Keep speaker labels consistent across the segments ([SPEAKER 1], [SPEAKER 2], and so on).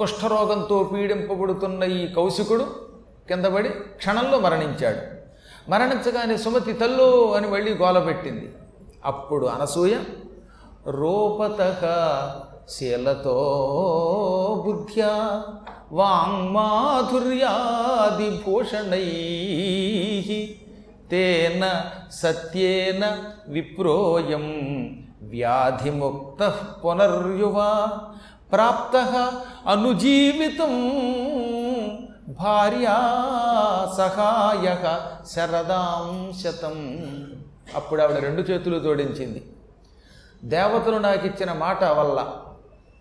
[SPEAKER 1] కుష్ఠరోగంతో పీడింపబడుతున్న ఈ కౌశికుడు కిందపడి క్షణంలో మరణించాడు. మరణించగానే సుమతి తల్లు అని మళ్ళీ గోలపెట్టింది అప్పుడు అనసూయ రూపత శీలతో బుద్ధ్యా వాంగ్మాధుర్యాది భూషణై తేన సత్యేన విప్రోయం వ్యాధిముక్త పునర్యువ ప్రాప్త అనుజీవితం భార్యా సహాయ శరదాం శతం. అప్పుడు ఆవిడ రెండు చేతులు జోడించింది. దేవతలు నాకు ఇచ్చిన మాట వల్ల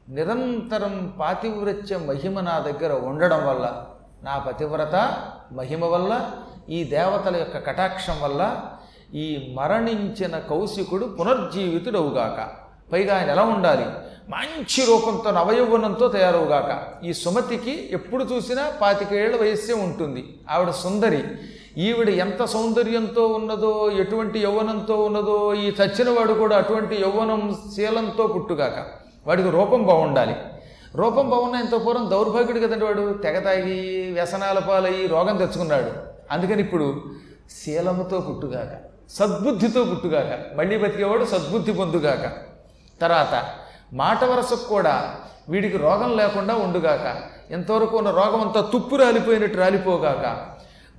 [SPEAKER 1] నిరంతరం పాతివ్రత్య మహిమ నా దగ్గర ఉండడం వల్ల నా పతివ్రత మహిమ వల్ల ఈ దేవతల యొక్క కటాక్షం వల్ల ఈ మరణించిన కౌశికుడు పునర్జీవితుడవుగాక. పైగా ఆయన ఎలా ఉండాలి? మంచి రూపంతో నవయౌవనంతో తయారవుగాక. ఈ సుమతికి ఎప్పుడు చూసినా పాతికేళ్ళ వయస్సే ఉంటుంది. ఆవిడ సుందరి. ఈవిడ ఎంత సౌందర్యంతో ఉన్నదో ఎటువంటి యవ్వనంతో ఉన్నదో ఈ చచ్చినవాడు కూడా అటువంటి యవ్వనం శీలంతో పుట్టుగాక. వాడికి రూపం బాగుండాలి. రూపం బాగున్న ఎంత పూర్వం దౌర్భాగ్యుడు కదండి వాడు. తెగ తాగి వ్యసనాల పాలయ్యి రోగం తెచ్చుకున్నాడు. అందుకని ఇప్పుడు శీలముతో పుట్టుగాక. సద్బుద్ధితో పుట్టుగాక. మళ్ళీ బతికేవాడు సద్బుద్ధి పొందుగాక. తర్వాత మాట వరసకు కూడా వీడికి రోగం లేకుండా ఉండుగాక ఇంతవరకు ఉన్న రోగం అంతా తుప్పు రాలిపోయినట్టు రాలిపోగాక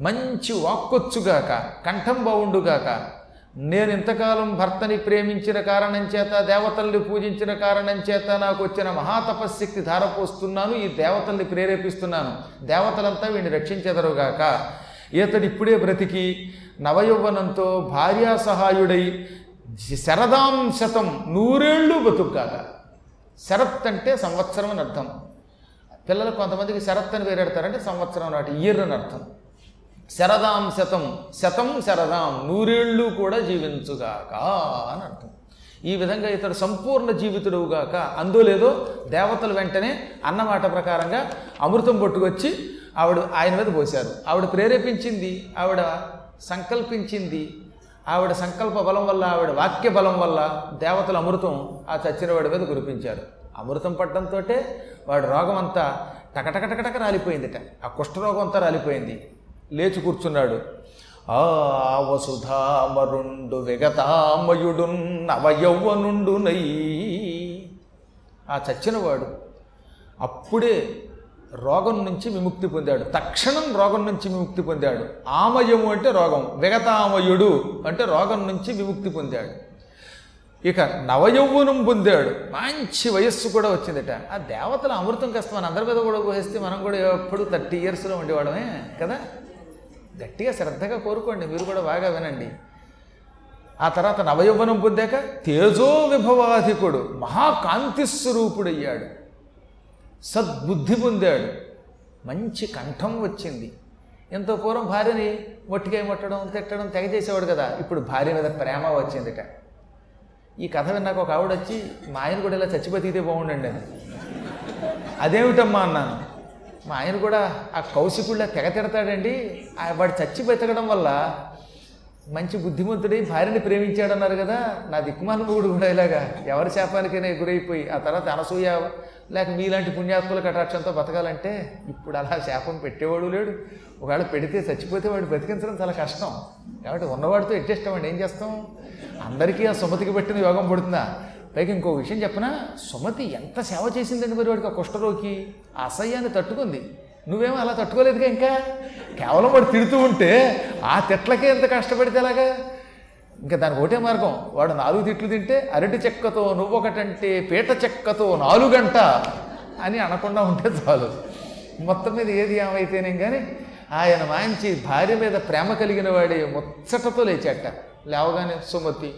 [SPEAKER 1] మంచి వాక్కొచ్చుగాక కంఠం బాగుండుగాక నేను ఇంతకాలం భర్తని ప్రేమించిన కారణం చేత దేవతల్ని పూజించిన కారణం చేత నాకు వచ్చిన మహాతపశక్తి ధారపోస్తున్నాను ఈ దేవతల్ని ప్రేరేపిస్తున్నాను. దేవతలంతా వీడిని రక్షించెదరుగాక. ఇతడు ఇప్పుడే బ్రతికి నవయౌవనంతో భార్యా సహాయుడై శరదాం శతం నూరేళ్ళు బతుక్కాక శరత్ అంటే సంవత్సరం అని అర్థం. పిల్లలు కొంతమందికి శరత్ అని పేరెడతారంటే సంవత్సరం నాటి ఇయర్ అని అర్థం. శరదాం శతం శతం శరదాం నూరేళ్ళు కూడా జీవించుగాక అని అర్థం. ఈ విధంగా ఇతడు సంపూర్ణ జీవితుడుగాక అందులేదో దేవతలు వెంటనే అన్నమాట ప్రకారంగా అమృతం పట్టుకొచ్చి ఆవిడ ఆయన మీద పోశారు. ఆవిడ ప్రేరేపించింది ఆవిడ సంకల్పించింది ఆవిడ సంకల్ప బలం వల్ల ఆవిడ వాక్య బలం వల్ల దేవతల అమృతం ఆ చచ్చిన వాడి మీద కురిపించారు. అమృతం పట్టడంతో వాడి రోగం అంతా టకటకటకటక రాలిపోయిందిట. ఆ కుష్ఠరోగం అంతా రాలిపోయింది. లేచి కూర్చున్నాడు. ఆ వసుధామరుండు విగతామయుడు నవయౌవనుండునై. ఆ చచ్చినవాడు అప్పుడే రోగం నుంచి విముక్తి పొందాడు. తక్షణం రోగం నుంచి విముక్తి పొందాడు. ఆమయము అంటే రోగం. విగతామయుడు అంటే రోగం నుంచి విముక్తి పొందాడు. ఇక నవయౌవనం పొందాడు. మంచి వయస్సు కూడా వచ్చిందట. ఆ దేవతల అమృతం కాస్త మన అందరి మీద కూడా పోసేస్తే మనం కూడా ఎప్పుడు థర్టీ ఇయర్స్లో ఉండేవాడమే కదా? గట్టిగా శ్రద్ధగా కోరుకోండి. మీరు కూడా బాగా వినండి. ఆ తర్వాత నవయౌవనం పొందాక తేజో విభవాధికుడు మహాకాంతి స్వరూపుడయ్యాడు. సద్బుద్ధి పొందాడు. మంచి కంఠం వచ్చింది. ఎంతో పూర్వం భార్యని మొట్టికాయ ముట్టడం తిట్టడం తెగ చేసేవాడు కదా. ఇప్పుడు భార్య మీద ప్రేమ వచ్చిందిట. ఈ కథ విన్నాక ఒక ఆవిడ వచ్చి మా ఆయన కూడా ఇలా చచ్చి బాగుండండి అని. అదేమిటమ్మా అన్నాను. మా ఆయన కూడా ఆ కౌశికుళ్ళ తెగ తిడతాడండి. ఆ వాడు చచ్చి బతకడం వల్ల మంచి బుద్ధిమంతుడై భార్యని ప్రేమించాడన్నారు కదా. నా దిక్కుమాల మొగుడు కూడా ఇలాగా. ఎవరి శాపానికైనా ఎగురైపోయి ఆ తర్వాత అనసూయ లేక మీలాంటి పుణ్యాత్ముల కటాక్షంతో బతకాలంటే ఇప్పుడు అలా శాపం పెట్టేవాడు లేడు. ఒకవేళ పెడితే చచ్చిపోతే వాడు బతికించడం చాలా కష్టం. కాబట్టి ఉన్నవాడితో అడ్జస్ట్ అవ్వండి. ఏం చేస్తాం? అందరికీ ఆ సుమతికి పెట్టిన యోగం పడుతుందా? పైగా ఇంకో విషయం చెప్పనా? సుమతి ఎంత సేవ చేసిందండి మరి వాడికి ఆ కుష్ఠరోగి? ఆ అసహ్యాన్ని తట్టుకుంది. నువ్వేమో అలా తట్టుకోలేదుగా ఇంకా? కేవలం వాడు తిడుతూ ఉంటే ఆ తిట్లకే ఎంత కష్టపడితే ఎలాగా? ఇంకా దానికి ఒకటే మార్గం వాడు నాలుగు తిట్లు తింటే అరటి చెక్కతో నువ్వొకటంటే పీట చెక్కతో నాలుగంట అని అనకుండా ఉంటే చాలు. మొత్తం మీద ఏది ఏమైతేనేం కానీ ఆయన మాంచి భార్య మీద ప్రేమ కలిగిన వాడే ముచ్చటతో లేచాట. లేవగానే సుమతి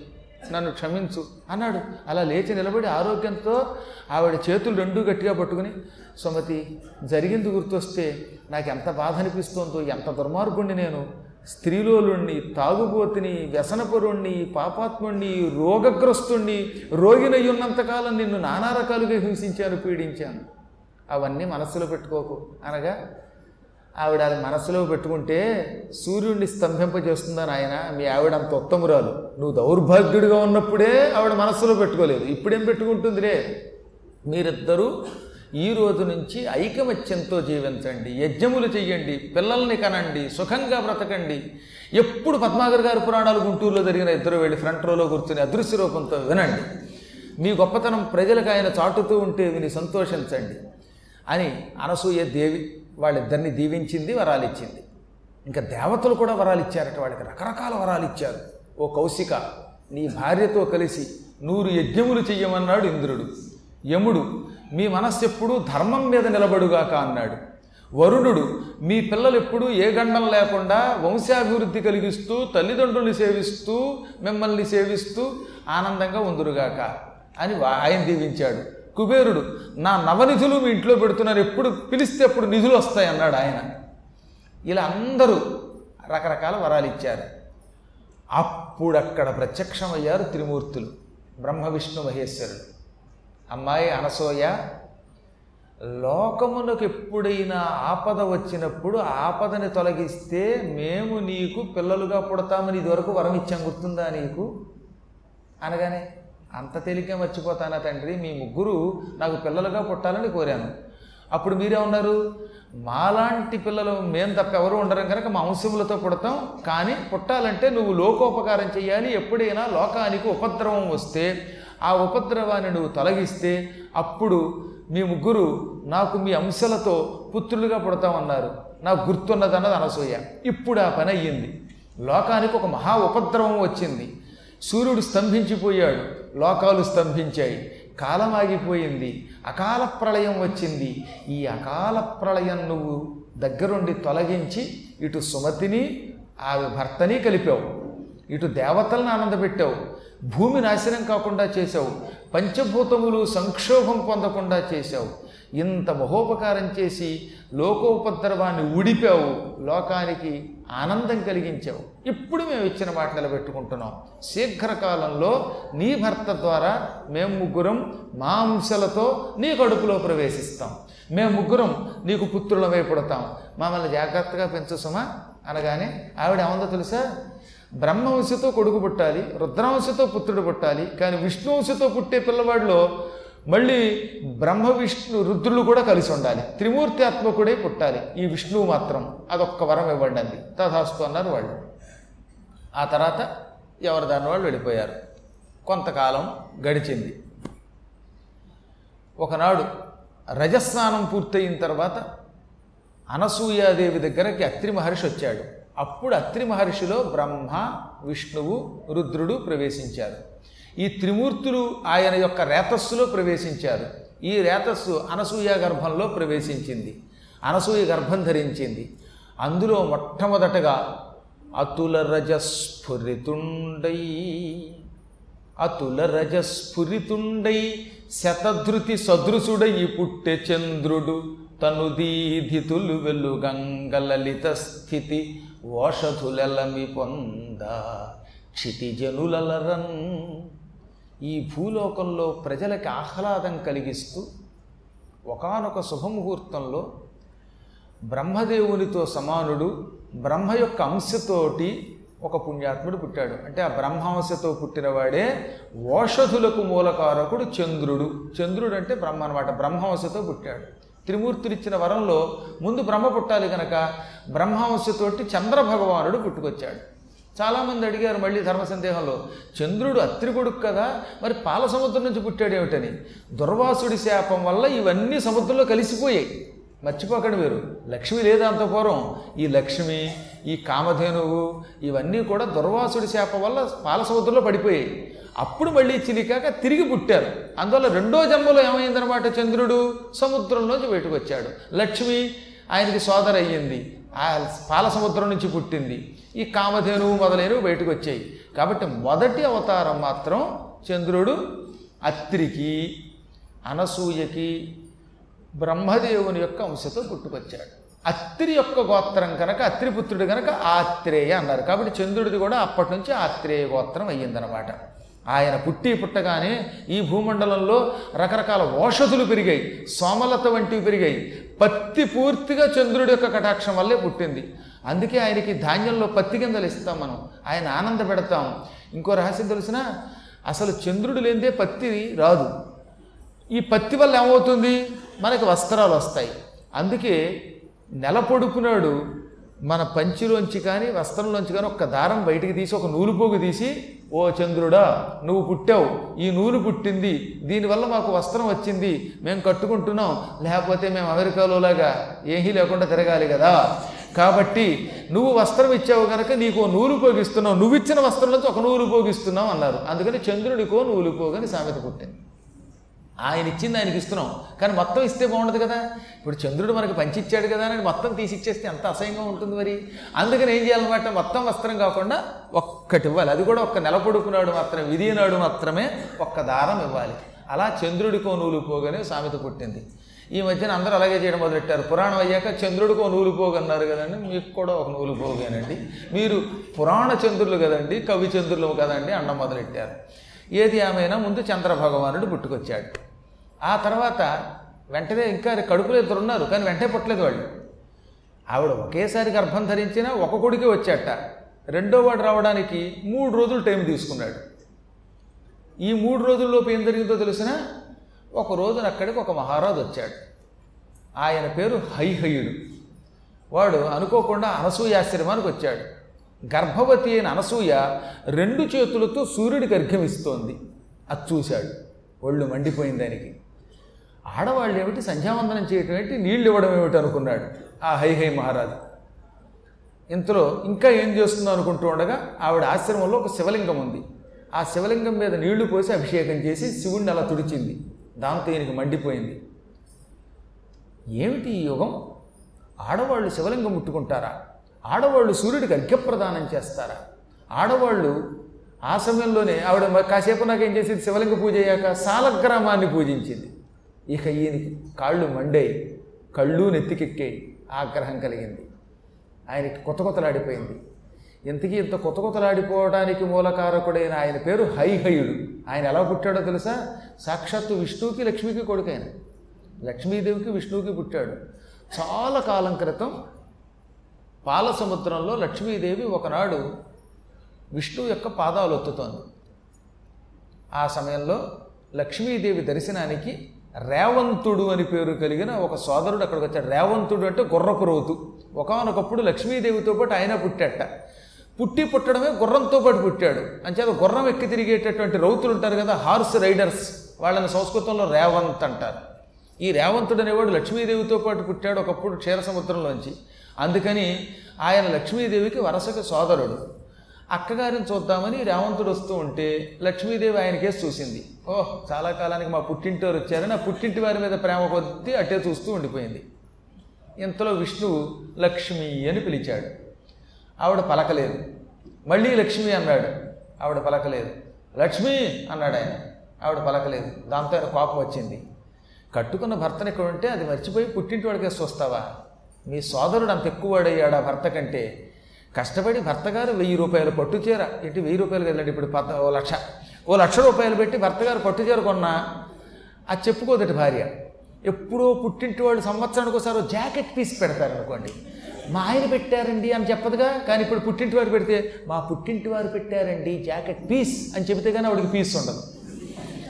[SPEAKER 1] నన్ను క్షమించు అన్నాడు. అలా లేచి నిలబడి ఆరోగ్యంతో ఆవిడ చేతులు రెండూ గట్టిగా పట్టుకుని సుమతి జరిగింది గుర్తొస్తే నాకు ఎంత బాధ అనిపిస్తుందో ఎంత దుర్మార్గుణ్ణి నేను. స్త్రీలోలుణ్ణి తాగుబోతుని వ్యసనపరుణ్ణి పాపాత్ముణ్ణి రోగగ్రస్తుణ్ణి రోగినయ్యున్నంతకాలం నిన్ను నానా రకాలుగా హింసించాను పీడించాను. అవన్నీ మనస్సులో పెట్టుకోకు. అనగా ఆవిడ అది మనసులో పెట్టుకుంటే సూర్యుడిని స్తంభింపజేస్తుందని ఆయన మీ ఆవిడ అంత ఉత్తమురాలు. నువ్వు దౌర్భాగ్యుడిగా ఉన్నప్పుడే ఆవిడ మనస్సులో పెట్టుకోలేదు. ఇప్పుడేం పెట్టుకుంటుందిరే? మీరిద్దరూ ఈ రోజు నుంచి ఐకమత్యంతో జీవించండి యజ్ఞములు చెయ్యండి పిల్లల్ని కనండి సుఖంగా బ్రతకండి. ఎప్పుడు పద్మాగర్ గారి పురాణాలు గుంటూరులో జరిగిన ఇద్దరు వెళ్ళి ఫ్రంట్ రోలో కూర్చుని అదృశ్య రూపంతో వినండి. మీ గొప్పతనం ప్రజలకు ఆయన చాటుతూ ఉంటే విని సంతోషించండి. అని అనసూయ దేవి వాళ్ళిద్దరిని దీవించింది వరాలు ఇచ్చింది ఇంకా దేవతలు కూడా వరాలు ఇచ్చారట వాళ్ళకి రకరకాల వరాలు ఇచ్చారు ఓ కౌశిక నీ భార్యతో కలిసి నూరు యజ్ఞములు చెయ్యమన్నాడు ఇంద్రుడు. యముడు మీ మనస్సు ఎప్పుడూ ధర్మం మీద నిలబడుగాక అన్నాడు. వరుణుడు మీ పిల్లలు ఎప్పుడూ ఏ గండం లేకుండా వంశాభివృద్ధి కలిగిస్తూ తల్లిదండ్రుల్ని సేవిస్తూ మిమ్మల్ని సేవిస్తూ ఆనందంగా ఉందురుగాక అని ఆయన దీవించాడు. కుబేరుడు నా నవనిధులు మీ ఇంట్లో పెడుతున్నారు ఎప్పుడు పిలిస్తే అప్పుడు నిధులు వస్తాయి అన్నాడు ఆయన. ఇలా అందరూ రకరకాల వరాలు ఇచ్చారు. అప్పుడు అక్కడ ప్రత్యక్షమయ్యారు త్రిమూర్తులు బ్రహ్మ విష్ణు మహేశ్వరుడు. అమ్మాయి అనసూయ లోకమునకు ఎప్పుడైనా ఆపద వచ్చినప్పుడు ఆపదని తొలగిస్తే మేము నీకు పిల్లలుగా పుడతామని ఇదివరకు వరం ఇచ్చాం గుర్తుందా నీకు? అనగానే అంత తేలిగ్గా మర్చిపోతానా తండ్రి? మీ ముగ్గురు నాకు పిల్లలుగా పుట్టాలని కోరాను. అప్పుడు మీరే ఉన్నారు మాలాంటి పిల్లలు మేము తప్ప ఎవరు ఉండరం కనుక మా అంశములతో పుడతాం. కానీ పుట్టాలంటే నువ్వు లోకోపకారం చేయాలి ఎప్పుడైనా లోకానికి ఉపద్రవం వస్తే ఆ ఉపద్రవాన్ని నువ్వు తొలగిస్తే అప్పుడు మీ ముగ్గురు నాకు మీ అంశలతో పుత్రులుగా పుడతామన్నారు. నాకు గుర్తున్నదన్నది అనసూయ. ఇప్పుడు ఆ పని అయ్యింది. లోకానికి ఒక మహా ఉపద్రవం వచ్చింది. సూర్యుడు స్తంభించిపోయాడు. లోకాలు స్తంభించాయి. కాలం ఆగిపోయింది అకాల ప్రళయం వచ్చింది. ఈ అకాల ప్రళయం నువ్వు దగ్గరుండి తొలగించి ఇటు సుమతిని ఆమె భర్తని కలిపావు. ఇటు దేవతలను ఆనందపెట్టావు. భూమి నాశనం కాకుండా చేశావు. పంచభూతములు సంక్షోభం పొందకుండా చేశావు. ఇంత మహోపకారం చేసి లోకోపద్రవాన్ని ఉడిపావు లోకానికి ఆనందం కలిగించావు. ఇప్పుడు మేము ఇచ్చిన మాట నిలబెట్టుకుంటున్నాం శీఘ్రకాలంలో నీ భర్త ద్వారా మేము ముగ్గురం మా నీ కడుపులో ప్రవేశిస్తాం. మేము ముగ్గురం నీకు పుత్రులమై పుడతాం. మమ్మల్ని జాగ్రత్తగా పెంచుసమా అనగానే ఆవిడ ఏమందో తెలుసా? బ్రహ్మవంశతో కొడుకు పుట్టాలి రుద్రవంశతో పుత్రుడు పుట్టాలి కానీ విష్ణువంశతో పుట్టే పిల్లవాడిలో మళ్ళీ బ్రహ్మ విష్ణు రుద్రులు కూడా కలిసి ఉండాలి. త్రిమూర్తి ఆత్మకుడే పుట్టాలి. ఈ విష్ణువు మాత్రం అదొక్క వరం ఇవ్వండి అంది. తథాస్తు అన్నారు వాళ్ళు. ఆ తర్వాత ఎవరి దాని వాళ్ళు వెళ్ళిపోయారు. కొంతకాలం గడిచింది. ఒకనాడు రజస్నానం పూర్తయిన తర్వాత అనసూయాదేవి దగ్గరకి అత్రి మహర్షి వచ్చాడు. అప్పుడు అత్రి మహర్షిలో బ్రహ్మ విష్ణువు రుద్రుడు ప్రవేశించారు. ఈ త్రిమూర్తులు ఆయన యొక్క రేతస్సులో ప్రవేశించారు. ఈ రేతస్సు అనసూయ గర్భంలో ప్రవేశించింది. అనసూయ గర్భం ధరించింది. అందులో మొట్టమొదటగా అతుల రజస్ఫురితుండై అతుల రజస్ఫురితుండై శతధృతి సదృశుడై పుట్టె చంద్రుడు. తను దీధితులు వెలుగంగలలిత స్థితి ఓషధులెలమి పొంద క్షితిజనులరన్ ఈ భూలోకంలో ప్రజలకి ఆహ్లాదం కలిగిస్తూ ఒకానొక శుభముహూర్తంలో బ్రహ్మదేవునితో సమానుడు బ్రహ్మ యొక్క అంశతోటి ఒక పుణ్యాత్ముడు పుట్టాడు. అంటే ఆ బ్రహ్మాంశతో పుట్టినవాడే ఓషధులకు మూలకారకుడు చంద్రుడు. చంద్రుడు అంటే బ్రహ్మ అనమాట బ్రహ్మాంశతో పుట్టాడు. త్రిమూర్తులిచ్చిన వరంలో ముందు బ్రహ్మ పుట్టాలి కనుక బ్రహ్మాంశతోటి చంద్రభగవానుడు పుట్టుకొచ్చాడు. చాలామంది అడిగారు మళ్ళీ ధర్మ సందేహంలో చంద్రుడు అత్రికొడుకు కదా మరి పాల సముద్రం నుంచి పుట్టాడేమిటని దుర్వాసుడి శాపం వల్ల ఇవన్నీ సముద్రంలో కలిసిపోయాయి. మర్చిపోకండి మీరు లక్ష్మి లేదా అంత పూర్వం? ఈ లక్ష్మి ఈ కామధేనువు ఇవన్నీ కూడా దుర్వాసుడి శాపం వల్ల పాల సముద్రంలో పడిపోయాయి. అప్పుడు మళ్ళీ చిలికాక తిరిగి పుట్టారు. అందువల్ల రెండో జన్మలో ఏమైందనమాట చంద్రుడు? సముద్రంలోంచి బయటకు వచ్చాడు. లక్ష్మి ఆయనకి సోదర అయ్యింది ఆ పాల సముద్రం నుంచి పుట్టింది. ఈ కామధేనువు మొదలైనవి బయటకు వచ్చాయి. కాబట్టి మొదటి అవతారం మాత్రం చంద్రుడు అత్రికి అనసూయకి బ్రహ్మదేవుని యొక్క అంశతో పుట్టుకొచ్చాడు. అత్రి యొక్క గోత్రం కనుక అత్రిపుత్రుడు కనుక ఆత్రేయ అన్నారు. కాబట్టి చంద్రుడిది కూడా అప్పటి నుంచి ఆత్రేయ గోత్రం అయ్యిందనమాట ఆయన పుట్టి పుట్టగానే ఈ భూమండలంలో రకరకాల ఓషధులు పెరిగాయి. సోమలత వంటివి పెరిగాయి. పత్తి పూర్తిగా చంద్రుడి యొక్క కటాక్షం వల్లే పుట్టింది. అందుకే ఆయనకి ధాన్యంలో పత్తి గింజలు ఇస్తాం మనం. ఆయన ఆనంద పెడతాం ఇంకో రహస్యం తెలిసిన? అసలు చంద్రుడు లేనిదే పత్తి రాదు. ఈ పత్తి వల్ల ఏమవుతుంది? మనకి వస్త్రాలు వస్తాయి. అందుకే నెల పొడుపునాడు మన పంచిలోంచి కానీ వస్త్రంలోంచి కానీ ఒక్క దారం బయటికి తీసి ఒక నూలు పోగు తీసి ఓ చంద్రుడా నువ్వు పుట్టావు. ఈ నూలు పుట్టింది. దీనివల్ల మాకు వస్త్రం వచ్చింది. మేము కట్టుకుంటున్నాం. లేకపోతే మేము అమెరికాలో లాగా ఏమీ లేకుండా తిరగాలి కదా. కాబట్టి నువ్వు వస్త్రం ఇచ్చావు కనుక నీకు నూలు పోగిస్తున్నావు. నువ్వు ఇచ్చిన వస్త్రం నుంచి ఒక నూలు పోగిస్తున్నావు అన్నారు. అందుకని చంద్రుడికో నూలు పోగని సామెత పుట్టింది. ఆయన ఇచ్చింది ఆయనకి ఇస్తున్నాం. కానీ మొత్తం ఇస్తే బాగుండదు కదా. ఇప్పుడు చంద్రుడు మనకి పంచిచ్చాడు కదా అని మొత్తం తీసి ఇచ్చేస్తే ఎంత అసహ్యంగా ఉంటుంది మరి. అందుకని ఏం చేయాలన్నమాట మొత్తం వస్త్రం కాకుండా ఒక్కటి ఇవ్వాలి. అది కూడా ఒక్క నెల పొడుకునాడు మాత్రమే విధి మాత్రమే ఒక్క దారం ఇవ్వాలి. అలా చంద్రుడికో నూలు పోగానే సామెత పుట్టింది. ఈ మధ్యన అందరూ అలాగే చేయడం మొదలెట్టారు. పురాణం అయ్యాక చంద్రుడికో నూలు పోగన్నారు కదండి. మీకు కూడా ఒక నూలు పోగానండి. మీరు పురాణ చంద్రులు కదండి కవి చంద్రులు కదండి అండం మొదలెట్టారు. ఏది ఏమైనా ముందు చంద్రభగవానుడు పుట్టుకొచ్చాడు. ఆ తర్వాత వెంటనే ఇంకా కడుపులో ఇద్దరు ఉన్నారు కానీ వెంటనే పుట్టలేదు వాళ్ళు. ఆవిడ ఒకేసారి గర్భం ధరించినా ఒక కొడుకే వచ్చాట. రెండో వాడు రావడానికి మూడు రోజులు టైం తీసుకున్నాడు. ఈ మూడు రోజుల్లోపు ఏం జరిగిందో తెలిసిన? ఒక రోజున అక్కడికి ఒక మహారాజు వచ్చాడు. ఆయన పేరు హైహయుడు. వాడు అనుకోకుండా అనసూయాశ్రమానికి వచ్చాడు. గర్భవతి అయిన అనసూయ రెండు చేతులతో సూర్యుడికి అర్ఘ్యమిస్తోంది అది చూశాడు. ఒళ్ళు మండిపోయింది దానికి ఆడవాళ్ళు ఏమిటి సంధ్యావందనం చేయటం ఏంటి? నీళ్ళు ఇవ్వడం ఏమిటి అనుకున్నాడు. ఆ హై హై మహారాజు. ఇంతలో ఇంకా ఏం చేస్తుందో అనుకుంటూ ఉండగా ఆవిడ ఆశ్రమంలో ఒక శివలింగం ఉంది. ఆ శివలింగం మీద నీళ్ళు పోసి అభిషేకం చేసి శివుణ్ణి అలా తుడిచింది. దాంతో ఈయనకి మండిపోయింది. ఏమిటి ఈ యుగం? ఆడవాళ్ళు శివలింగం ముట్టుకుంటారా? ఆడవాళ్ళు సూర్యుడికి అర్ఘ్యప్రదానం చేస్తారా? ఆడవాళ్ళు ఆ సమయంలోనే ఆవిడ కాసేపు నాకేం చేసింది? శివలింగ పూజ అయ్యాక సాలగ్రామాన్ని పూజించింది. ఇక ఈయనకి కాళ్ళు మండాయి కళ్ళు నెత్తికెక్కాయి ఆగ్రహం కలిగింది. ఆయనకి కొత్త కొత్తలాడిపోయింది ఇంతకీ ఇంత కొత్త కొత్తలాడిపోవడానికి మూలకారకుడైన ఆయన పేరు హైహయుడు. ఆయన ఎలా పుట్టాడో తెలుసా? సాక్షాత్తు విష్ణువుకి లక్ష్మికి కొడుకైన. లక్ష్మీదేవికి విష్ణువుకి పుట్టాడు. చాలా కాలం క్రితం పాల సముద్రంలో లక్ష్మీదేవి ఒకనాడు విష్ణువు యొక్క పాదాలు ఒత్తుతోంది. ఆ సమయంలో లక్ష్మీదేవి దర్శనానికి రేవంతుడు అని పేరు కలిగిన ఒక సోదరుడు అక్కడికి వచ్చాడు. రేవంతుడు అంటే గుర్రపు రోతు ఒకనొకప్పుడు లక్ష్మీదేవితో పాటు ఆయన పుట్టట. పుట్టి పుట్టడమే గుర్రంతో పాటు పుట్టాడు. అంచేత గుర్రం ఎక్కి తిరిగేటటువంటి రౌతులు ఉంటారు కదా హార్స్ రైడర్స్ వాళ్ళని సంస్కృతంలో రేవంత్ అంటారు. ఈ రేవంతుడు అనేవాడు లక్ష్మీదేవితో పాటు పుట్టాడు ఒకప్పుడు క్షీర సముద్రంలోంచి అందుకని ఆయన లక్ష్మీదేవికి వరసకి సోదరుడు. అక్కగారిని చూద్దామని రేవంతుడు వస్తూ ఉంటే లక్ష్మీదేవి ఆయనకేసి చూసింది. ఓహ్ చాలా కాలానికి మా పుట్టింటి వారు వచ్చారని ఆ పుట్టింటి వారి మీద ప్రేమ కొద్దీ అట్టే చూస్తూ ఉండిపోయింది. ఇంతలో విష్ణువు లక్ష్మి అని పిలిచాడు. ఆవిడ పలకలేదు. మళ్ళీ లక్ష్మి అన్నాడు. ఆవిడ పలకలేదు. లక్ష్మి అన్నాడు ఆయన ఆవిడ పలకలేదు. దాంతో ఆయన కోపం వచ్చింది. కట్టుకున్న భర్తను ఇక్కడ ఉంటే అది మర్చిపోయి పుట్టింటి వాడికే వస్తావా మీ సోదరుడు అంత ఎక్కువవాడయ్యాడు ఆ భర్త కంటే? కష్టపడి భర్త గారు వెయ్యి రూపాయలు పట్టుచీర ఏంటి వెయ్యి రూపాయలు కదండి ఇప్పుడు పద ఓ లక్ష. ఓ లక్ష రూపాయలు పెట్టి భర్త గారు పట్టుచీర కొన్నా? అది చెప్పుకోదటి భార్య. ఎప్పుడో పుట్టింటి వాళ్ళు సంవత్సరానికి ఒకసారి జాకెట్ పీస్ పెడతారు అనుకోండి మా ఆయన పెట్టారండి అని చెప్పదుగా? కానీ ఇప్పుడు పుట్టింటి వారు పెడితే మా పుట్టింటి వారు పెట్టారండి జాకెట్ పీస్ అని చెబితే కానీ ఆవిడకి పీస్ ఉండదు.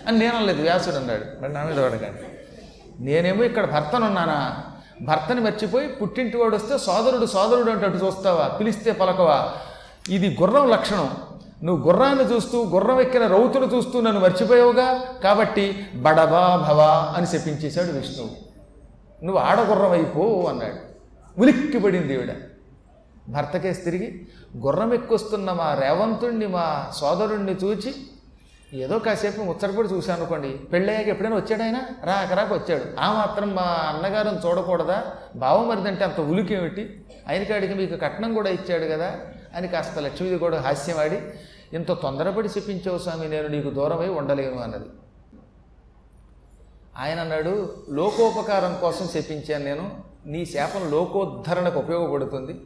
[SPEAKER 1] అని నేను అనలేదు వ్యాసుడు అన్నాడు. మరి నా మీద అడగండి నేనేమో ఇక్కడ భర్తనున్నానా భర్తని మర్చిపోయి పుట్టింటి వాడు వస్తే సోదరుడు సోదరుడు అంటే అటు చూస్తావా? పిలిస్తే పలకవా? ఇది గుర్రం లక్షణం. నువ్వు గుర్రాన్ని చూస్తూ గుర్రం ఎక్కిన రౌతును చూస్తూ నన్ను మర్చిపోయావుగా? కాబట్టి బడబా భవా అని చెప్పించేశాడు విష్ణువు. నువ్వు ఆడగుర్రం అయిపో అన్నాడు. ఉలిక్కిపడింది ఈవిడ. భర్తకేసి తిరిగి గుర్రం ఎక్కువస్తున్న మా రేవంతుణ్ణి మా సోదరుణ్ణి చూచి ఏదో కాసేపు ముచ్చటపడి చూశాను అనుకోండి. పెళ్ళయ్యాక ఎప్పుడైనా వచ్చాడు ఆయన? రాక రాక వచ్చాడు. ఆ మాత్రం మా అన్నగారిని చూడకూడదా? బావమరిదంటే అంత ఉలికేమిటి? ఆయన కాడికి మీకు కట్నం కూడా ఇచ్చాడు కదా? అని కాస్త లక్ష్మీది కూడా హాస్యమాడి ఇంత తొందరపడి చెప్పించావు స్వామి నేను నీకు దూరమై ఉండలేను అన్నది. ఆయన అన్నాడు లోకోపకారం కోసం చెప్పించాను నేను. నీ శాపం లోకోద్ధరణకు ఉపయోగపడుతుంది.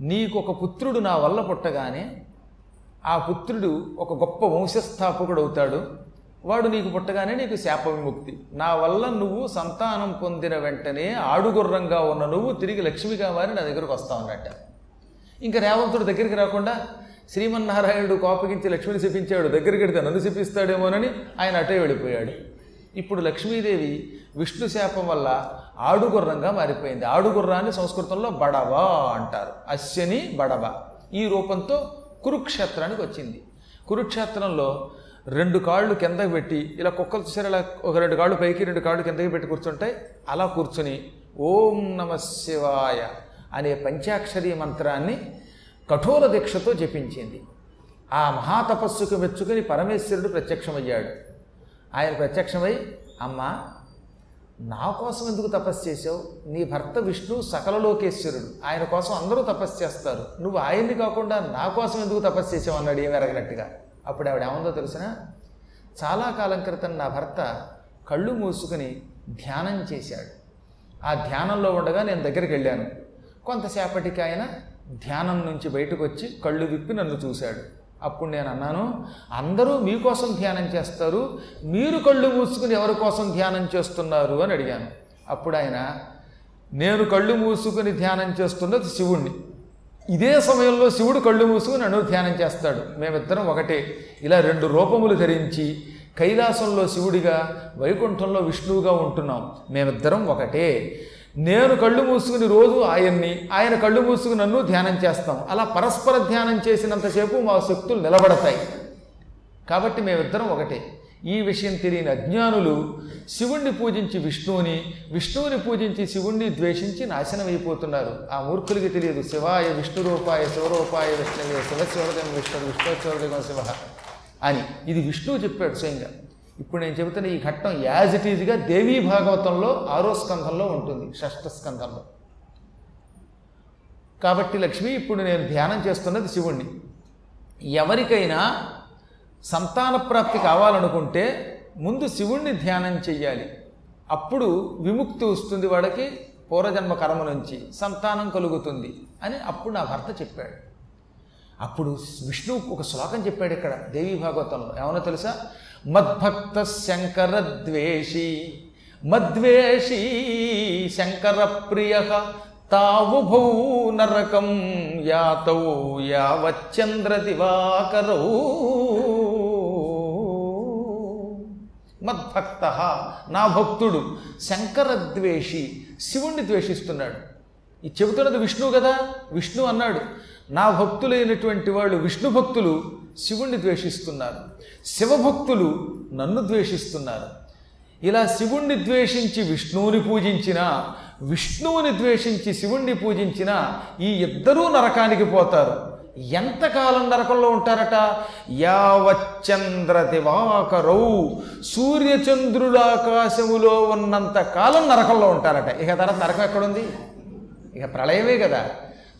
[SPEAKER 1] నీకు ఒక పుత్రుడు నా వల్ల పుట్టగానే ఆ పుత్రుడు ఒక గొప్ప వంశస్థాపకుడు అవుతాడు వాడు నీకు పుట్టగానే నీకు శాప విముక్తి నా వల్ల నువ్వు సంతానం పొందిన వెంటనే ఆడుగుర్రంగా ఉన్న నువ్వు తిరిగి లక్ష్మిగా మారి నా దగ్గరకు వస్తావు అన్నట్ట. ఇంకా రేవంతుడు దగ్గరికి రాకుండా శ్రీమన్నారాయణుడు కోపగించి లక్ష్మిని శపించాడు దగ్గరికి వెడితే నన్ను శపిస్తాడేమోనని ఆయన అటే వెళ్ళిపోయాడు. ఇప్పుడు లక్ష్మీదేవి విష్ణు శాపం వల్ల ఆడుగుర్రంగా మారిపోయింది. ఆడుగుర్రాన్ని సంస్కృతంలో బడవ అంటారు. అశ్యని బడవ. ఈ రూపంతో కురుక్షేత్రానికి వచ్చింది. కురుక్షేత్రంలో రెండు కాళ్ళు కిందకి పెట్టి ఇలా కుక్కలు చూసారు? ఇలా ఒక రెండు కాళ్ళు పైకి రెండు కాళ్ళు కిందకి పెట్టి కూర్చుంటాయి. అలా కూర్చుని ఓం నమ శివాయ అనే పంచాక్షరీ మంత్రాన్ని కఠోర దీక్షతో జపించింది. ఆ మహాతపస్సుకు మెచ్చుకుని పరమేశ్వరుడు ప్రత్యక్షమయ్యాడు. ఆయన ప్రత్యక్షమై అమ్మ నా కోసం ఎందుకు తపస్సు చేసావు నీ భర్త విష్ణు సకల లోకేశ్వరుడు. ఆయన కోసం అందరూ తపస్సు చేస్తారు. నువ్వు ఆయన్ని కాకుండా నా కోసం ఎందుకు తపస్సు చేసావు అన్నాడు ఏమి ఎరగనట్టుగా అప్పుడు ఆవిడ ఏముందో తెలిసిన? చాలా కాలం క్రితం నా భర్త కళ్ళు మూసుకుని ధ్యానం చేశాడు. ఆ ధ్యానంలో ఉండగా నేను దగ్గరికి వెళ్ళాను. కొంతసేపటికి ఆయన ధ్యానం నుంచి బయటకు వచ్చి కళ్ళు విప్పి నన్ను చూశాడు. అప్పుడు నేను అన్నాను అందరూ మీకోసం ధ్యానం చేస్తారు మీరు కళ్ళు మూసుకుని ఎవరి కోసం ధ్యానం చేస్తున్నారు? అని అడిగాను. అప్పుడు ఆయన నేను కళ్ళు మూసుకుని ధ్యానం చేస్తున్నది శివుణ్ణి. ఇదే సమయంలో శివుడు కళ్ళు మూసుకుని నన్ను ధ్యానం చేస్తాడు. మేమిద్దరం ఒకటే. ఇలా రెండు రూపములు ధరించి కైలాసంలో శివుడిగా వైకుంఠంలో విష్ణువుగా ఉంటున్నాం. మేమిద్దరం ఒకటే. నేను కళ్ళు మూసుకుని రోజు ఆయన్ని ఆయన కళ్ళు మూసుకుని నన్ను ధ్యానం చేస్తాం. అలా పరస్పర ధ్యానం చేసినంతసేపు మా శక్తులు నిలబడతాయి. కాబట్టి మేమిద్దరం ఒకటే. ఈ విషయం తెలియని అజ్ఞానులు శివుణ్ణి పూజించి విష్ణువుని విష్ణువుని పూజించి శివుణ్ణి ద్వేషించి నాశనం అయిపోతున్నారు ఆ మూర్ఖులకి తెలియదు శివాయ విష్ణు రూపాయ శివరూపాయ విష్ణువే శివశివదం విష్ణు విష్ణు శివ అని. ఇది విష్ణువు చెప్పాడు స్వయంగా. ఇప్పుడు నేను చెబుతున్న ఈ ఘట్టం యాజ్ ఇట్ ఈజ్గా దేవీ భాగవతంలో ఆరో స్కంధంలో ఉంటుంది షష్ఠ స్కంధంలో. కాబట్టి లక్ష్మి ఇప్పుడు నేను ధ్యానం చేస్తున్నది శివుణ్ణి. ఎవరికైనా సంతాన ప్రాప్తి కావాలనుకుంటే ముందు శివుణ్ణి ధ్యానం చెయ్యాలి. అప్పుడు విముక్తి వస్తుంది వాడికి పూర్వజన్మ కర్మ నుంచి సంతానం కలుగుతుంది అని అప్పుడు నా భర్త చెప్పాడు. అప్పుడు విష్ణువు ఒక శ్లోకం చెప్పాడు ఇక్కడ దేవీ భాగవతంలో. ఏమన్నా తెలుసా? మద్భక్త శంకర ద్వేషి మద్వేషి శంకర ప్రియ తావుభౌ నరకం యాతౌ యావచ్చంద్ర దివాకరౌ మద్భక్త నా భక్తుడు శంకర ద్వేషి శివుణ్ణి ద్వేషిస్తున్నాడు. ఈ చెబుతున్నది విష్ణువు కదా? విష్ణు అన్నాడు. నా భక్తులైనటువంటి వాళ్ళు విష్ణు భక్తులు శివుణ్ణి ద్వేషిస్తున్నారు. శివభక్తులు నన్ను ద్వేషిస్తున్నారు. ఇలా శివుణ్ణి ద్వేషించి విష్ణువుని పూజించినా విష్ణువుని ద్వేషించి శివుణ్ణి పూజించినా ఈ ఇద్దరూ నరకానికి పోతారు. ఎంతకాలం నరకంలో ఉంటారట? యావచ్చంద్ర దివాకరౌ సూర్యచంద్రుల ఆకాశములో ఉన్నంత కాలం నరకంలో ఉంటారట. ఇక తర్వాత నరకం ఎక్కడుంది? ఇక ప్రళయమే కదా.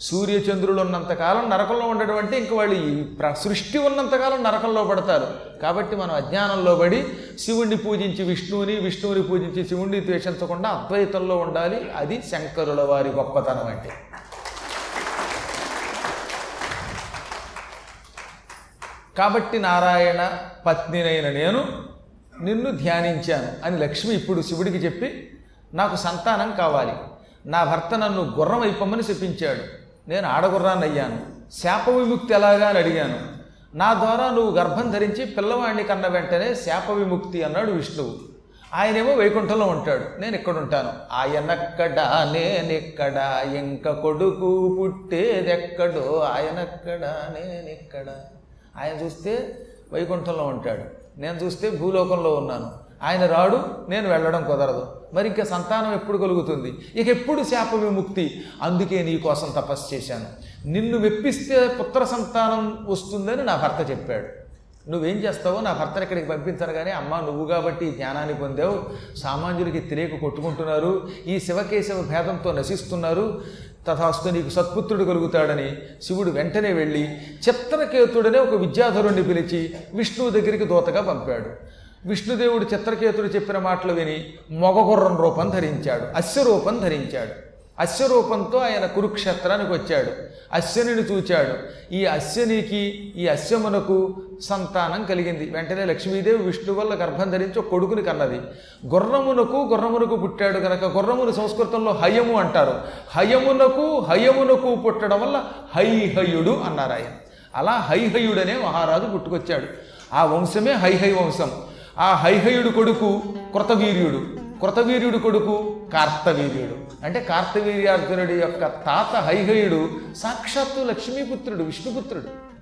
[SPEAKER 1] సూర్యచంద్రులు ఉన్నంతకాలం నరకంలో ఉండడం అంటే ఇంక వాళ్ళు ఈ ప్ర సృష్టి ఉన్నంతకాలం నరకంలో పడతారు. కాబట్టి మనం అజ్ఞానంలో పడి శివుణ్ణి పూజించి విష్ణువుని విష్ణువుని పూజించి శివుణ్ణి ద్వేషించకుండా అద్వైతంలో ఉండాలి. అది శంకరుల వారి గొప్పతనం అంటే. కాబట్టి నారాయణ పత్నినైన నేను నిన్ను ధ్యానించాను అని లక్ష్మి ఇప్పుడు శివుడికి చెప్పి నాకు సంతానం కావాలి. నా భర్త నన్ను గుర్రం అయిపోమని చెప్పించాడు నేను ఆడగుర్రాన్ని అయ్యాను. శాప విముక్తి ఎలాగా అని అడిగాను. నా ద్వారా నువ్వు గర్భం ధరించి పిల్లవాడిని కన్న వెంటనే శాప విముక్తి అన్నాడు విష్ణువు. ఆయనేమో వైకుంఠంలో ఉంటాడు. నేను ఇక్కడ ఉంటాను ఆయనక్కడ నేనెక్కడ ఇంక కొడుకు పుట్టేదెక్కడో ఆయనక్కడ నేనెక్కడ. ఆయన చూస్తే వైకుంఠంలో ఉంటాడు. నేను చూస్తే భూలోకంలో ఉన్నాను. ఆయన రాడు నేను వెళ్ళడం కుదరదు. మరి ఇంకా సంతానం ఎప్పుడు కలుగుతుంది? ఇక ఎప్పుడు శాప విముక్తి అందుకే నీ కోసం తపస్సు చేశాను. నిన్ను మెప్పిస్తే పుత్ర సంతానం వస్తుందని నా భర్త చెప్పాడు. నువ్వేం చేస్తావో నా భర్తను ఇక్కడికి పంపించాను కానీ అమ్మ నువ్వు కాబట్టి జ్ఞానాన్ని పొందావు. సామాన్యులకి తెలియక కొట్టుకుంటున్నారు. ఈ శివకేశవ భేదంతో నశిస్తున్నారు. తథాస్తు నీకు సత్పుత్రుడు కలుగుతాడని శివుడు వెంటనే వెళ్ళి చిత్రకేతుడనే ఒక విద్యాధరుణ్ణి పిలిచి విష్ణువు దగ్గరికి దూతగా పంపాడు. విష్ణుదేవుడు చిత్రకేతుడు చెప్పిన మాటలు విని మొగగుర్రం రూపం ధరించాడు అశ్వరూపం ధరించాడు. అశ్వరూపంతో ఆయన కురుక్షేత్రానికి వచ్చాడు. అశ్వనిని చూచాడు. ఈ అశ్వనికి ఈ అశ్వమునకు సంతానం కలిగింది. వెంటనే లక్ష్మీదేవి విష్ణు వల్ల గర్భం ధరించి కొడుకుని కన్నది. గుర్రమునకు గుర్రమునకు పుట్టాడు కనుక గుర్రమును సంస్కృతంలో హయము అంటారు. హయమునకు హయమునకు పుట్టడం వల్ల హైహయుడు అన్నారు ఆయన. అలా హైహయుడనే మహారాజు పుట్టుకొచ్చాడు. ఆ వంశమే హైహై వంశం. ఆ హైహయుడు కొడుకు కృతవీర్యుడు. కృతవీర్యుడు కొడుకు కార్తవీర్యుడు. అంటే కార్తవీర్యార్జునుడి యొక్క తాత హైహయుడు సాక్షాత్తు లక్ష్మీపుత్రుడు విష్ణుపుత్రుడు.